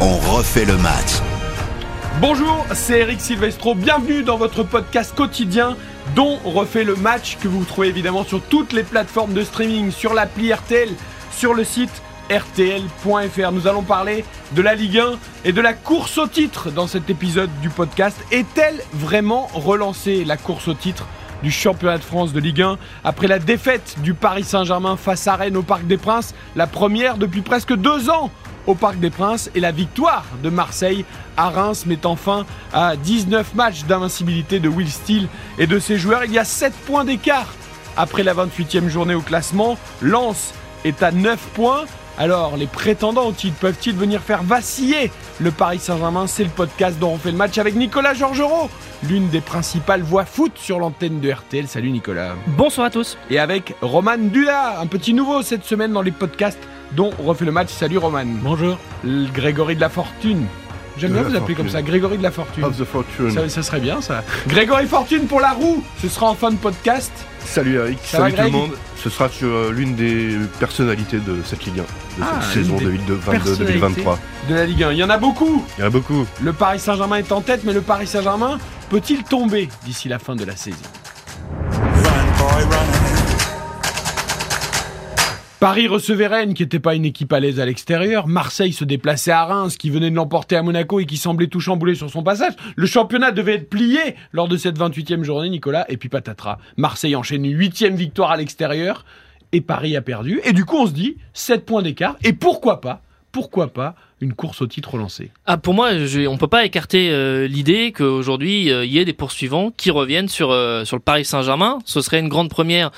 On refait le match. Bonjour, c'est Eric Silvestro. Bienvenue dans votre podcast quotidien dont on refait le match que vous trouvez évidemment sur toutes les plateformes de streaming, sur l'appli RTL, sur le site rtl.fr. Nous allons parler de la Ligue 1 et de la course au titre dans cet épisode du podcast. Est-elle vraiment relancée la course au titre du championnat de France de Ligue 1 après la défaite du Paris Saint-Germain face à Rennes au Parc des Princes, la première depuis presque deux ans au Parc des Princes et la victoire de Marseille à Reims mettant fin à 19 matchs d'invincibilité de Will Steele et de ses joueurs. Il y a 7 points d'écart après la 28e journée au classement. Lens est à 9 points. Alors, les prétendants au titre peuvent-ils venir faire vaciller le Paris Saint-Germain C'est le podcast dont on fait le match avec Nicolas Georgerot, l'une des principales voix foot sur l'antenne de RTL. Salut Nicolas. Bonsoir à tous. Et avec Roman Duda, un petit nouveau cette semaine dans les podcasts dont on refait le match. Salut Roman. Bonjour. Le Grégory de la Fortune. J'aime bien vous appeler comme ça, Grégory de la Fortune. Of the Fortune. Ça, ça serait bien ça. Grégory Fortune pour la roue, ce sera en fin de podcast. Salut Eric, Ça va, salut tout le monde. Ce sera sur euh, l'une des personnalités de cette Ligue 1, de Ah, cette saison l'une des 2022-2023. De la Ligue 1. Il y en a beaucoup. Il y en a beaucoup. Le Paris Saint-Germain est en tête, mais le Paris Saint-Germain peut-il tomber d'ici la fin de la saison? Run, boy, run. Paris recevait Rennes, qui n'était pas une équipe à l'aise à l'extérieur. Marseille se déplaçait à Reims, qui venait de l'emporter à Monaco et qui semblait tout chambouler sur son passage. Le championnat devait être plié lors de cette 28e journée, Nicolas. Et puis patatras. Marseille enchaîne une huitième victoire à l'extérieur. Et Paris a perdu. Et du coup, on se dit, 7 points d'écart. Et pourquoi pas, pourquoi pas, une course au titre lancée Ah, pour moi, je, on peut pas écarter euh, l'idée qu'aujourd'hui euh, il y ait des poursuivants qui reviennent sur euh, sur le Paris Saint-Germain. Ce serait une grande première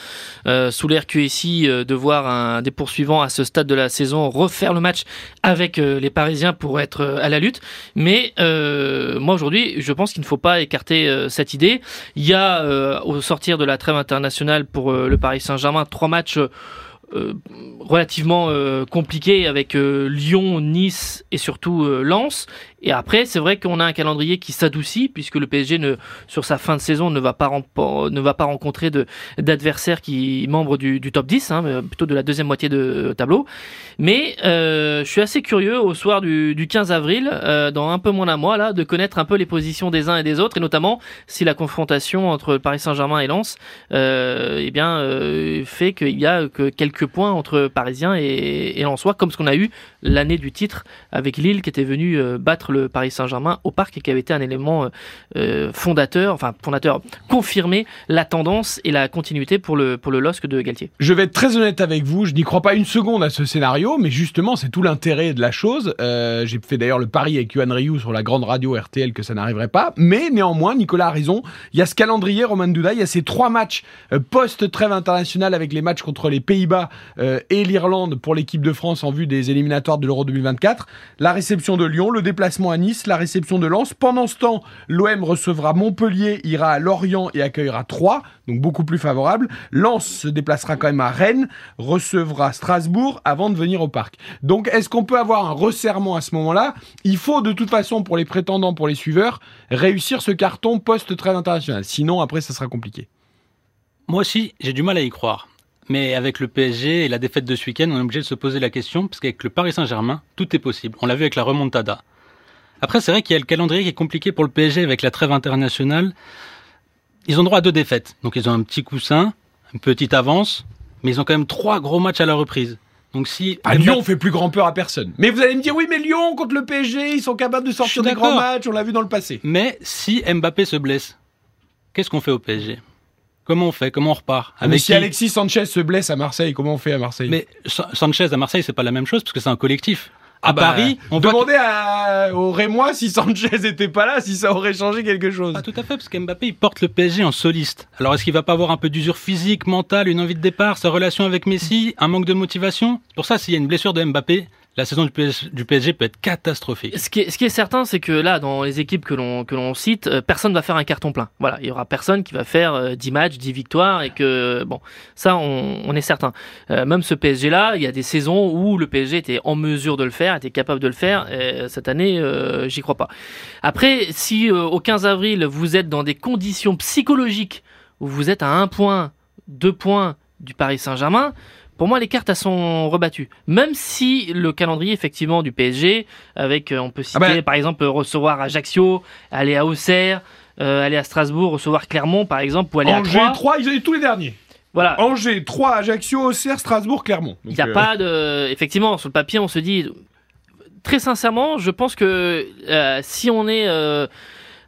euh, sous l'ère QSI euh, de voir un des poursuivants à ce stade de la saison refaire le match avec euh, les Parisiens pour être euh, à la lutte. Mais euh, moi aujourd'hui, je pense qu'il ne faut pas écarter euh, cette idée. Il y a euh, au sortir de la trêve internationale pour euh, le Paris Saint-Germain trois matchs. Euh, relativement euh, compliqué avec euh, Lyon, Nice et surtout Lens. Et après, c'est vrai qu'on a un calendrier qui s'adoucit puisque le PSG ne, sur sa fin de saison ne va pas rencontrer d'adversaires qui membres du, du top 10, hein, plutôt de la deuxième moitié de tableau. Mais euh, je suis assez curieux au soir du, du 15 avril, euh, dans un peu moins d'un mois là, de connaître un peu les positions des uns et des autres et notamment si la confrontation entre Paris Saint-Germain et Lens, euh, eh bien, euh, fait qu'il y a que quelques points entre Parisiens et Lensois, comme ce qu'on a eu l'année du titre avec Lille qui était venu euh, battre le Paris Saint-Germain au parc et qui avait été un élément euh, euh, fondateur, enfin fondateur, confirmer la tendance et la continuité pour le pour le LOSC de Galtier. Je vais être très honnête avec vous, je n'y crois pas une seconde à ce scénario, mais justement, c'est tout l'intérêt de la chose. J'ai fait d'ailleurs le pari avec Yohan Ryu sur la grande radio RTL que ça n'arriverait pas, mais néanmoins, Nicolas a raison. Il y a ce calendrier, Roman Duda, il y a ces trois matchs post-trêve internationale avec les matchs contre les Pays-Bas et l'Irlande pour l'équipe de France en vue des éliminatoires de l'Euro 2024. La réception de Lyon, le déplacement à Nice, la réception de Lens. Pendant ce temps, l'OM recevra Montpellier, ira à Lorient et accueillera Troyes, donc beaucoup plus favorable. Lens se déplacera quand même à Rennes, recevra Strasbourg avant de venir au parc. Donc est-ce qu'on peut avoir un resserrement à ce moment-là? Il faut de toute façon pour les prétendants, pour les suiveurs, réussir ce carton post-trêve international. Sinon après ça sera compliqué. Moi aussi, j'ai du mal à y croire. Mais avec le PSG et la défaite de ce week-end, on est obligé de se poser la question, parce qu'avec le Paris Saint-Germain, tout est possible. On l'a vu avec la remontada. Après, c'est vrai qu'il y a le calendrier qui est compliqué pour le PSG avec la trêve internationale. Ils ont droit à deux défaites. Donc ils ont un petit coussin, une petite avance, mais ils ont quand même trois gros matchs à la reprise. Donc si À Lyon, on fait plus grand peur à personne. Mais vous allez me dire, oui, mais Lyon contre le PSG, ils sont capables de sortir des grands matchs, on l'a vu dans le passé. Mais si Mbappé se blesse, qu'est-ce qu'on fait au PSG Comment on fait? Comment on repart? Mais si qui? Alexis Sanchez se blesse à Marseille, comment on fait à Marseille? Mais Sa- Sanchez à Marseille, c'est pas la même chose parce que c'est un collectif. À Ah bah, Paris, on voit Demandez à, au Rémois si Sanchez était pas là, si ça aurait changé quelque chose. Pas tout à fait, parce qu'Mbappé, il porte le PSG en soliste. Alors, est-ce qu'il va pas avoir un peu d'usure physique, mentale, une envie de départ, sa relation avec Messi, un manque de motivation? Pour ça, s'il y a une blessure de Mbappé, la saison du PSG, PSG peut être catastrophique. Ce qui est, certain, c'est que là, dans les équipes que l'on cite, euh, personne va faire un carton plein. Voilà, il y aura personne qui va faire euh, 10 matchs, 10 victoires, et que bon, ça, on, est certain. Euh, même ce PSG-là, il y a des saisons où le PSG était en mesure de le faire, était capable de le faire. Et cette année, euh, j'y crois pas. Après, si au 15 avril vous êtes dans des conditions psychologiques où vous êtes à un point, deux points du Paris Saint-Germain, pour moi, les cartes elles sont rebattues. Même si le calendrier effectivement du PSG, avec euh, on peut citer Ah ben- par exemple recevoir Ajaccio, aller à Auxerre, euh, aller à Strasbourg, recevoir Clermont par exemple, ou aller Angers, à 3. 3, ils ont eu tous les derniers. Voilà. Angers, 3, Ajaccio, Auxerre, Strasbourg, Clermont. Il n'y a euh, pas de. Effectivement, sur le papier, on se dit. Très sincèrement, je pense que euh, si on est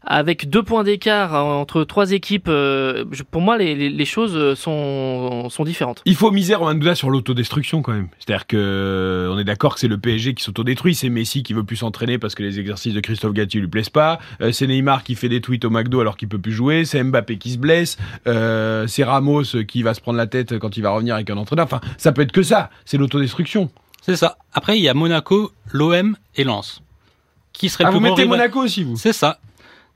avec deux points d'écart entre trois équipes, euh, pour moi, les, les- les choses euh, sont, sont différentes. Il faut miser Romain Douda sur l'autodestruction quand même. C'est-à-dire que euh, on est d'accord que c'est le PSG qui s'autodétruit, c'est Messi qui veut plus s'entraîner parce que les exercices de Christophe Gatti lui plaisent pas, Euh, c'est Neymar qui fait des tweets au McDo alors qu'il peut plus jouer, c'est Mbappé qui se blesse, euh, c'est Ramos qui va se prendre la tête quand il va revenir avec un entraîneur. Enfin, ça peut être que ça, c'est l'autodestruction. C'est ça. Après, il y a Monaco, l'OM et Lens. Qui serait Ah, le vous plus mettez rival Monaco aussi, vous C'est ça.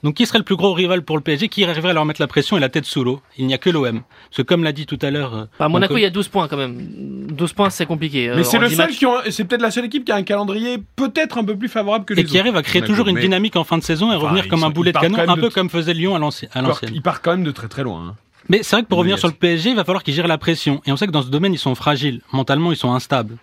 Donc, qui serait le plus gros rival pour le PSG Qui arriverait à leur mettre la pression et la tête sous l'eau? Il n'y a que l'OM. Parce que, comme l'a dit tout à l'heure. euh, Enfin, Monaco, mon il y a 12 points quand même. 12 points, c'est compliqué. Mais Euh, c'est en le 10 seul matchs. qui ont, c'est peut-être la seule équipe qui a un calendrier peut-être un peu plus favorable que les et qui arrive à créer Monaco, toujours une mais- dynamique en fin de saison et Enfin, revenir comme un boulet de canon, un peu comme faisait Lyon à l'ancienne. il part quand même de très très loin. hein. Mais c'est vrai que pour revenir sur le PSG, il va falloir qu'ils gèrent la pression. Et on sait que dans ce domaine, ils sont fragiles. Mentalement, ils sont instables.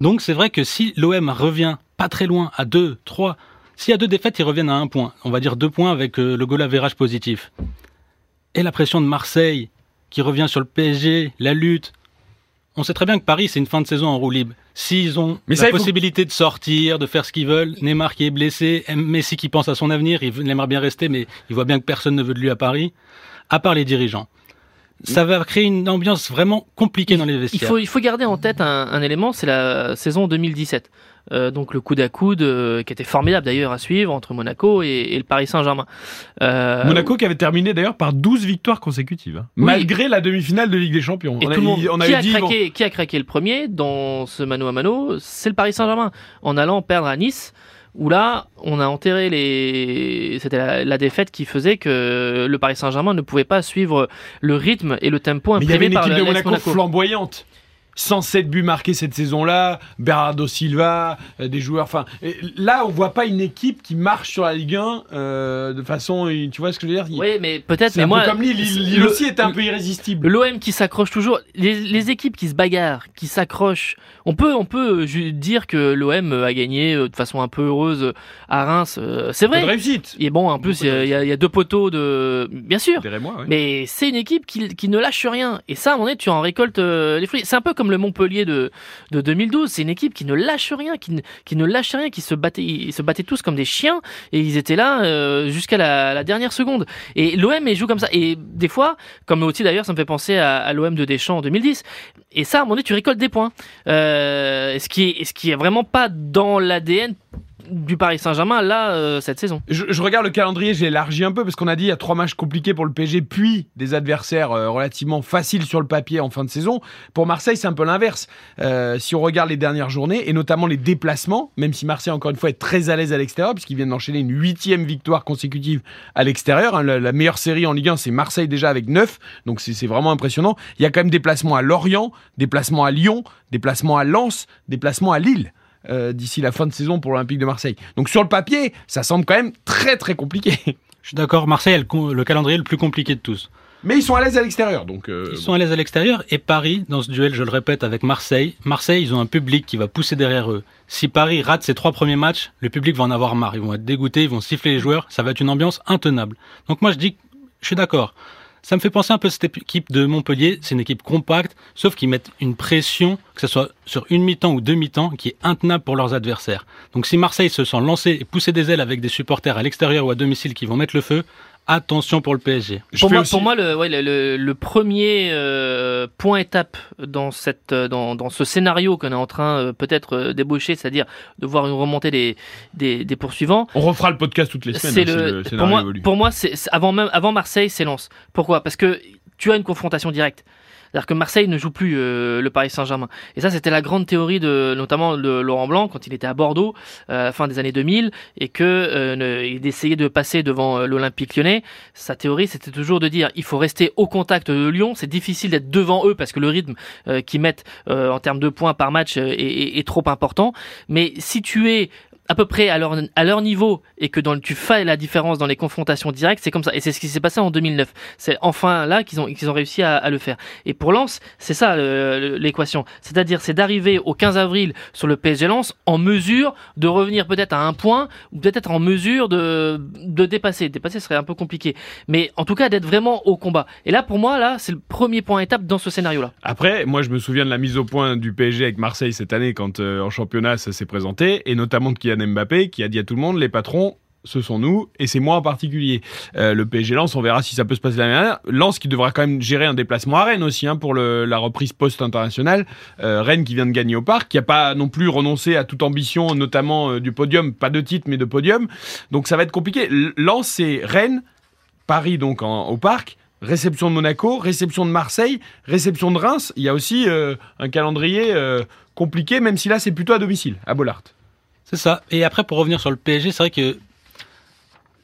Donc c'est vrai que si l'OM revient pas très loin, à 2, 3, s'il y a deux défaites, ils reviennent à un point. On va dire deux points avec euh, le goal average positif. Et la pression de Marseille, qui revient sur le PSG, la lutte. On sait très bien que Paris, c'est une fin de saison en roue libre. S'ils ont Mais la ça, il faut- possibilité de sortir, de faire ce qu'ils veulent, Neymar qui est blessé, Messi qui pense à son avenir, il, aimerait bien rester, mais il voit bien que personne ne veut de lui à Paris, à part les dirigeants. Ça va créer une ambiance vraiment compliquée dans les Il vestiaires. faut, il faut garder en tête un, un élément, c'est la saison 2017. Euh, donc le coude à coude euh, qui était formidable d'ailleurs à suivre entre Monaco et, et le Paris Saint-Germain. Euh, Monaco qui avait terminé d'ailleurs par 12 victoires consécutives, hein. Oui. malgré la demi-finale de Ligue des Champions. Et on, a, tout le monde, on qui, a dit, bon, craqué, qui a craqué le premier dans ce mano à mano C'est le Paris Saint-Germain. En allant perdre à Nice, où là, on a enterré les. C'était la, la défaite qui faisait que le Paris Saint-Germain ne pouvait pas suivre le rythme et le tempo mais il y avait imprimé une par équipe le de Monaco, flamboyante. 107 buts marqués cette saison-là, Bernardo Silva, euh, des joueurs. Enfin, là, on voit pas une équipe qui marche sur la Ligue 1 euh, de façon, tu vois ce que je veux dire? Oui, mais peut-être. Mais un moi, peu comme Lille. Lille, Lille le- aussi était un peu irrésistible. L'OM qui s'accroche toujours, les, les équipes qui se bagarrent, qui s'accrochent. On peut, on peut dire que l'OM a gagné euh, de façon un peu heureuse à Reims. C'est Pas de vrai. réussite. Et bon, en plus, il y, a- y y deux poteaux de, bien sûr. Moi. Mais c'est une équipe qui, qui ne lâche rien. Et ça, à un moment donné, tu en récoltes les fruits. C'est un peu comme le Montpellier de, de 2012. C'est une équipe qui ne lâche rien, qui ne, lâche rien, qui se battait, ils se battaient tous comme des chiens. Et ils étaient là euh, jusqu'à la, dernière seconde. Et l'OM, joue comme ça. Et des fois, comme aussi d'ailleurs, ça me fait penser à, à l'OM de Deschamps en 2010. Et ça, à un moment donné, tu récoltes des points. Euh, ce, qui est, ce qui est vraiment pas dans l'ADN du Paris Saint-Germain là euh, cette saison. Je, regarde le calendrier, j'ai élargi un peu parce qu'on a dit il y a trois matchs compliqués pour le PSG, puis des adversaires euh, relativement faciles sur le papier en fin de saison. Pour Marseille, c'est un peu l'inverse. Euh, si on regarde les dernières journées et notamment les déplacements, même si Marseille encore une fois est très à l'aise à l'extérieur puisqu'ils viennent d'enchaîner une huitième victoire consécutive à l'extérieur. hein. la, meilleure série en Ligue 1, c'est Marseille déjà avec 9, donc c'est vraiment impressionnant. Il y a quand même déplacements à Lorient, déplacements à Lyon, déplacements à Lens, déplacements à Lille euh, d'ici la fin de saison pour l'Olympique de Marseille. Donc sur le papier, ça semble quand même très très compliqué. Je suis d'accord, Marseille a le, calendrier le plus compliqué de tous. Mais ils sont à l'aise à l'extérieur, donc. euh, Ils sont à l'aise à l'extérieur et Paris, dans ce duel, je le répète, avec Marseille, Marseille, ils ont un public qui va pousser derrière eux. Si Paris rate ses trois premiers matchs, le public va en avoir marre. Ils vont être dégoûtés, ils vont siffler les joueurs. Ça va être une ambiance intenable. Donc moi, je dis, je suis d'accord. Ça me fait penser un peu à cette équipe de Montpellier. C'est une équipe compacte, sauf qu'ils mettent une pression, que ce soit sur une mi-temps ou deux mi-temps, qui est intenable pour leurs adversaires. Donc si Marseille se sent lancé et pousser des ailes avec des supporters à l'extérieur ou à domicile qui vont mettre le feu, attention pour le PSG. je pour, moi, aussi- pour moi, le, ouais, le, le- le premier euh, point étape dans, cette, euh, dans, dans ce scénario qu'on est en train euh, peut-être euh, débaucher, c'est-à-dire de voir une remontée des, des, des poursuivants, On refera le podcast toutes les semaines. c'est hein, si le, pour scénario moi, pour c'est- avant même avant Marseille, c'est Lens. Pourquoi? Parce que tu as une confrontation directe. C'est-à-dire que Marseille ne joue plus euh, le Paris Saint-Germain. Et ça, c'était la grande théorie de notamment de Laurent Blanc quand il était à Bordeaux euh, à la fin des années 2000 et que euh, il essayait de passer devant euh, l'Olympique Lyonnais. Sa théorie, c'était toujours de dire il faut rester au contact de Lyon. C'est difficile d'être devant eux parce que le rythme euh, qu'ils mettent euh, en termes de points par match euh, est, est- est trop important. Mais si tu es à peu près à leur, niveau et que dans, tu fais la différence dans les confrontations directes, c'est comme ça. Et c'est ce qui s'est passé en 2009. C'est enfin là qu'ils ont, qu'ils ont réussi à, le faire. Et pour Lens, c'est ça l'équation. C'est-à-dire, c'est d'arriver au 15 avril sur le PSG Lens en mesure de revenir peut-être à un point ou peut-être être en mesure de, de dépasser. Dépasser serait un peu compliqué. Mais en tout cas, d'être vraiment au combat. Et là, pour moi, là, c'est le premier point étape dans ce scénario-là. Après, moi, je me souviens de la mise au point du PSG avec Marseille cette année quand euh, en championnat ça s'est présenté et notamment de Kylian Mbappé qui a dit à tout le monde les patrons ce sont nous et c'est moi en particulier. Euh, le PSG Lens, on verra si ça peut se passer l'année dernière. Lens qui devra quand même gérer un déplacement à Rennes aussi hein, pour la reprise post-internationale. Euh, Rennes qui vient de gagner au parc, qui a pas non plus renoncé à toute ambition, notamment euh, du podium, pas de titre mais de podium. Donc ça va être compliqué. Lens c'est Rennes, Paris donc au parc. Réception de Monaco, réception de Marseille, réception de Reims. Il y a aussi un calendrier compliqué, même si là c'est plutôt à domicile, à Bollard. C'est ça. Et après, pour revenir sur le PSG, c'est vrai que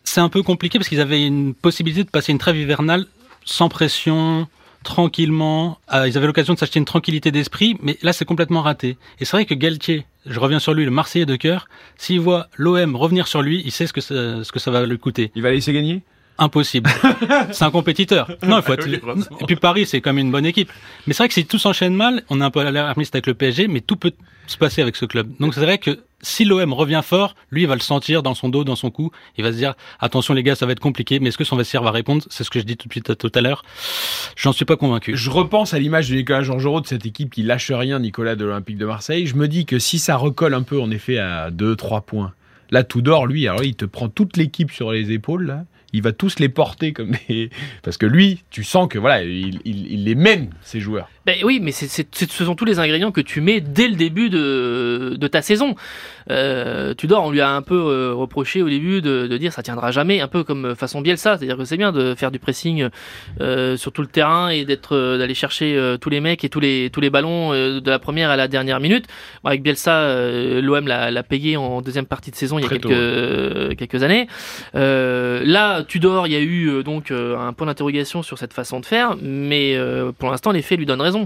c'est un peu compliqué parce qu'ils avaient une possibilité de passer une trêve hivernale sans pression, tranquillement. Euh, ils avaient l'occasion de s'acheter une tranquillité d'esprit, mais là, c'est complètement raté. Et c'est vrai que Galtier, je reviens sur lui, le Marseillais de cœur, s'il voit l'OM revenir sur lui, il sait ce que ça, ce que ça va lui coûter. Il va laisser gagner? Impossible. c'est un compétiteur. Non, il faut être... Et puis Paris, c'est même une bonne équipe. Mais c'est vrai que si tout s'enchaîne mal, on est un peu alarmiste avec le PSG, mais tout peut se passer avec ce club. Donc c'est vrai que si l'OM revient fort, lui, il va le sentir dans son dos, dans son cou. Il va se dire, attention les gars, ça va être compliqué, mais est-ce que son vestiaire va répondre? C'est ce que je dis tout de suite tout à l'heure. J'en suis pas convaincu. Je repense à l'image de Nicolas Georgerot de cette équipe qui lâche rien, Nicolas de l'Olympique de Marseille. Je me dis que si ça recolle un peu, en effet, à 2-3 points, là, tout d'or, lui, alors il te prend toute l'équipe sur les épaules, là il va tous les porter comme des... Parce que lui, tu sens que voilà, il, il, il les mène, ces joueurs. Ben oui, mais ce sont tous les ingrédients que tu mets dès le début de, de ta saison. Euh, Tudor, on lui a un peu euh, reproché au début de, de, dire ça tiendra jamais, un peu comme façon Bielsa, c'est-à-dire que c'est bien de faire du pressing euh, sur tout le terrain et d'être euh, d'aller chercher euh, tous les mecs et tous les tous les ballons euh, de la première à la dernière minute. Bon, avec Bielsa, l'OM l'a, payé en deuxième partie de saison il y a quelques années. là, Tudor, il y a eu donc un point d'interrogation sur cette façon de faire, mais pour l'instant les faits lui donnent raison.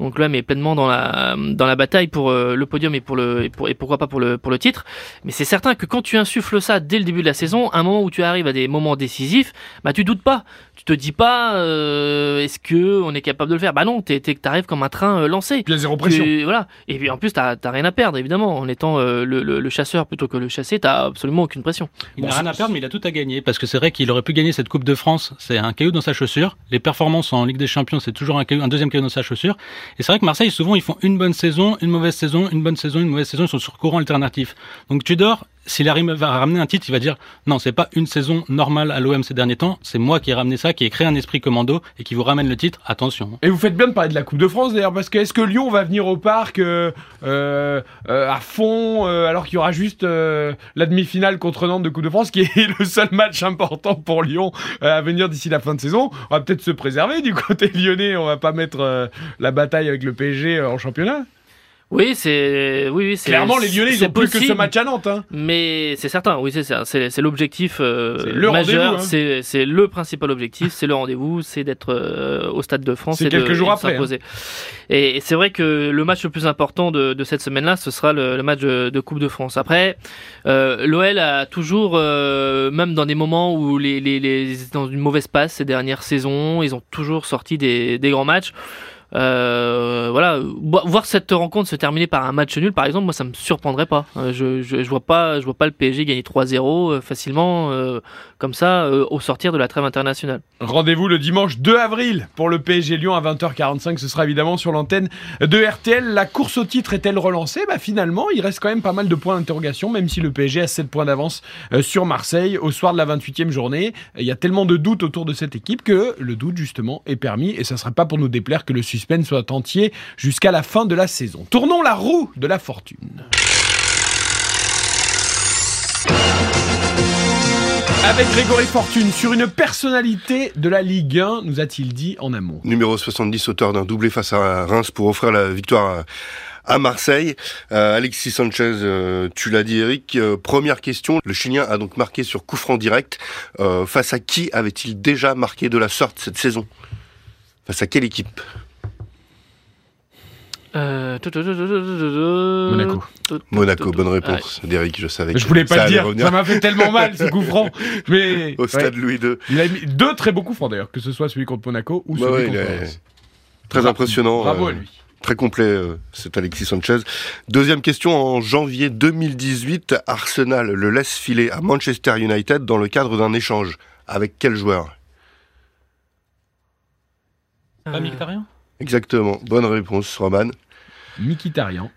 Donc l'OM est pleinement dans la dans la bataille pour le podium et pour le et, pour, et pourquoi pas pour le pour le titre. Mais c'est certain que quand tu insuffles ça dès le début de la saison, un moment où tu arrives à des moments décisifs, bah tu doutes pas. Tu te dis pas euh, est-ce que on est capable de le faire? Bah non, tu arrives comme un train euh, lancé. Puis zéro pression. Tu, voilà. Et puis en plus t'as rien à perdre évidemment en étant euh, le, le, le, chasseur plutôt que le chassé, t'as absolument aucune pression. Il n'a bon, rien à perdre, mais il a tout à gagner parce que c'est vrai qu'il aurait pu gagner cette Coupe de France. C'est un caillou dans sa chaussure. Les performances en Ligue des Champions, c'est toujours un, caillou, un deuxième caillou dans sa chaussure. Et c'est vrai que Marseille, souvent, ils font une bonne saison, une mauvaise saison, une bonne saison, une mauvaise saison. Ils sont sur courant alternatif. Donc Tudor, s'il arrive à ramener un titre, il va dire non, c'est pas une saison normale à l'OM ces derniers temps, c'est moi qui ai ramené ça, qui ai créé un esprit commando et qui vous ramène le titre. Attention. Et vous faites bien de parler de la Coupe de France d'ailleurs, parce que est-ce que Lyon va venir au parc euh, euh, à fond euh, alors qu'il y aura juste euh, la demi-finale contre Nantes de Coupe de France, qui est le seul match important pour Lyon euh, à venir d'ici la fin de saison? On va peut-être se préserver du côté lyonnais, on va pas mettre euh, la bataille avec le PSG en championnat? Oui, c'est oui, oui c'est clairement les Lyonnais ils ont plus que ce match à Nantes. Hein. Mais c'est certain, oui, c'est ça, c'est l'objectif euh, majeur, hein. c'est le principal objectif, c'est le rendez-vous, c'est d'être euh, au stade de France et quelques de, jours après. Hein. Et, et c'est vrai que le match le plus important de, de cette semaine-là, ce sera le, le, match de, de, Coupe de France. Après, euh, l'OL a toujours, euh, même dans des moments où les, les, les dans une mauvaise passe ces dernières saisons, ils ont toujours sorti des, des grands matchs. Euh, voilà, voir cette rencontre se terminer par un match nul, par exemple, moi ça me surprendrait pas. Euh, je, je, vois pas, je vois pas le PSG gagner 3-0 euh, facilement comme ça au sortir de la trêve internationale. Rendez-vous le dimanche 2 avril pour le PSG Lyon à 20h45. Ce sera évidemment sur l'antenne de RTL. La course au titre est-elle relancée? Bah finalement, il reste quand même pas mal de points d'interrogation, même si le PSG a 7 points d'avance sur Marseille au soir de la 28e journée. Il y a tellement de doutes autour de cette équipe que le doute justement est permis et ça sera pas pour nous déplaire que le suspense soit entier jusqu'à la fin de la saison. Tournons la roue de la fortune. Avec Grégory Fortune, sur une personnalité de la Ligue 1, nous a-t-il dit en amont Numéro 70, auteur d'un doublé face à Reims pour offrir la victoire à Marseille. Euh, Alexis Sanchez, euh, tu l'as dit Eric, euh, première question, le Chilien a donc marqué sur coup franc direct. Face à qui avait-il déjà marqué de la sorte cette saison? Face à quelle équipe? Euh. Monaco. Monaco, bonne réponse d'Eric, je savais. Je que voulais ça pas le dire, revenir ça m'a fait tellement mal ce coup franc. Mais Au stade ouais, Louis II. il a mis deux très beaux coups francs d'ailleurs, que ce soit celui contre Monaco ou celui ouais, contre est. Très impressionnant. Bravo euh, à lui. Très complet, euh, cet Alexis Sanchez. Deuxième question, en janvier 2018, Arsenal le laisse filer à Manchester United dans le cadre d'un échange. Avec quel joueur? Pas Mkhitaryan? Exactement, bonne réponse, Roman. Mikitarian.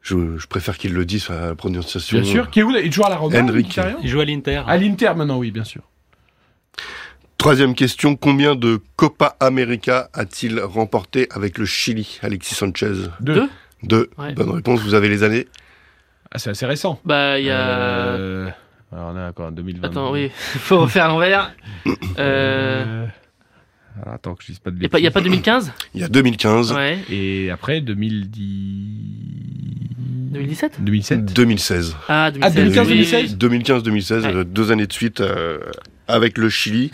Je, je préfère qu'il le dise à la prononciation. Bien sûr. Qui est où Il toujours à la Roma Henrik. Mkhitaryan Il joue à l'Inter. À l'Inter maintenant, oui, bien sûr. Troisième question, combien de Copa América a-t-il remporté avec le Chili, Alexis Sanchez? Deux. Deux? Deux. Ouais. Bonne réponse, vous avez les années? Ah, c'est assez récent. Bah, il y a. Euh, Alors on est encore en 2020. Attends, oui, faut refaire l'envers. Euh... alors, attends que je dise pas de Il n'y a, pas 2015 Il y a 2015, Ouais. Et après 2010. 2017 2007. 2016. Ah, 2016. Ah, 2015, oui, oui, 2016. 2015-2016, Ouais. euh, deux années de suite euh, avec le Chili.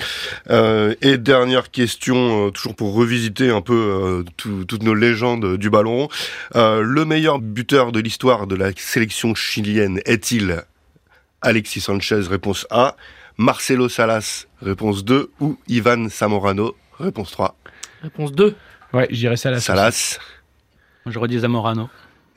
Euh, et dernière question, euh, toujours pour revisiter un peu euh, tout- toutes nos légendes du ballon. Euh, le meilleur buteur de l'histoire de la sélection chilienne est-il Alexis Sanchez, réponse A. Marcelo Salas, réponse 2. Ou Ivan Zamorano, réponse 3. Réponse 2. Ouais, j'irai ça à la Salas. Moi, J'aurais dit Zamorano.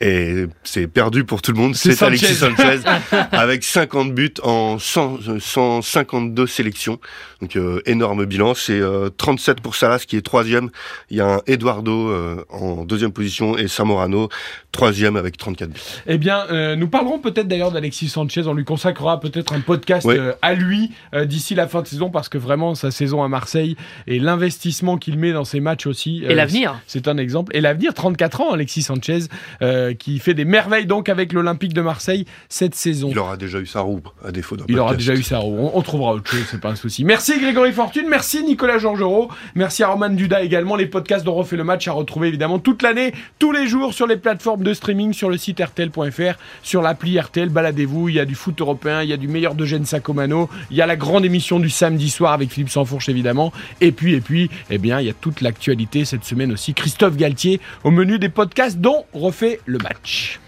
Et c'est perdu pour tout le monde, C'est Alexis Sanchez. Avec 50 buts en 100, euh, 152 sélections. Donc euh, énorme bilan, c'est euh, 37 pour Salas qui est troisième. Il y a un Eduardo euh, en deuxième position et Samorano troisième avec 34 buts. Eh bien, euh, nous parlerons peut-être d'ailleurs d'Alexis Sanchez. On lui consacrera peut-être un podcast Oui. euh, à lui euh, d'ici la fin de saison parce que vraiment sa saison à Marseille et l'investissement qu'il met dans ses matchs aussi. Et euh, l'avenir C'est un exemple. Et l'avenir, 34 ans, Alexis Sanchez, euh, qui fait des merveilles donc avec l'Olympique de Marseille cette saison. Il aura déjà eu sa roue à défaut d'un Il aura déjà eu ça. On, on trouvera autre chose, c'est pas un souci. Merci Grégory Fortune, merci Nicolas Georgerot, merci à Roman Duda également. Les podcasts dont refait le match à retrouver évidemment toute l'année, tous les jours sur les plateformes de streaming, sur le site RTL.fr, sur l'appli RTL. Baladez-vous, il y a du foot européen, il y a du meilleur de Gene Sacomano, il y a la grande émission du samedi soir avec Philippe Sansfourche évidemment. Et puis, et puis, eh bien, il y a toute l'actualité cette semaine aussi. Christophe Galtier au menu des podcasts dont refait match.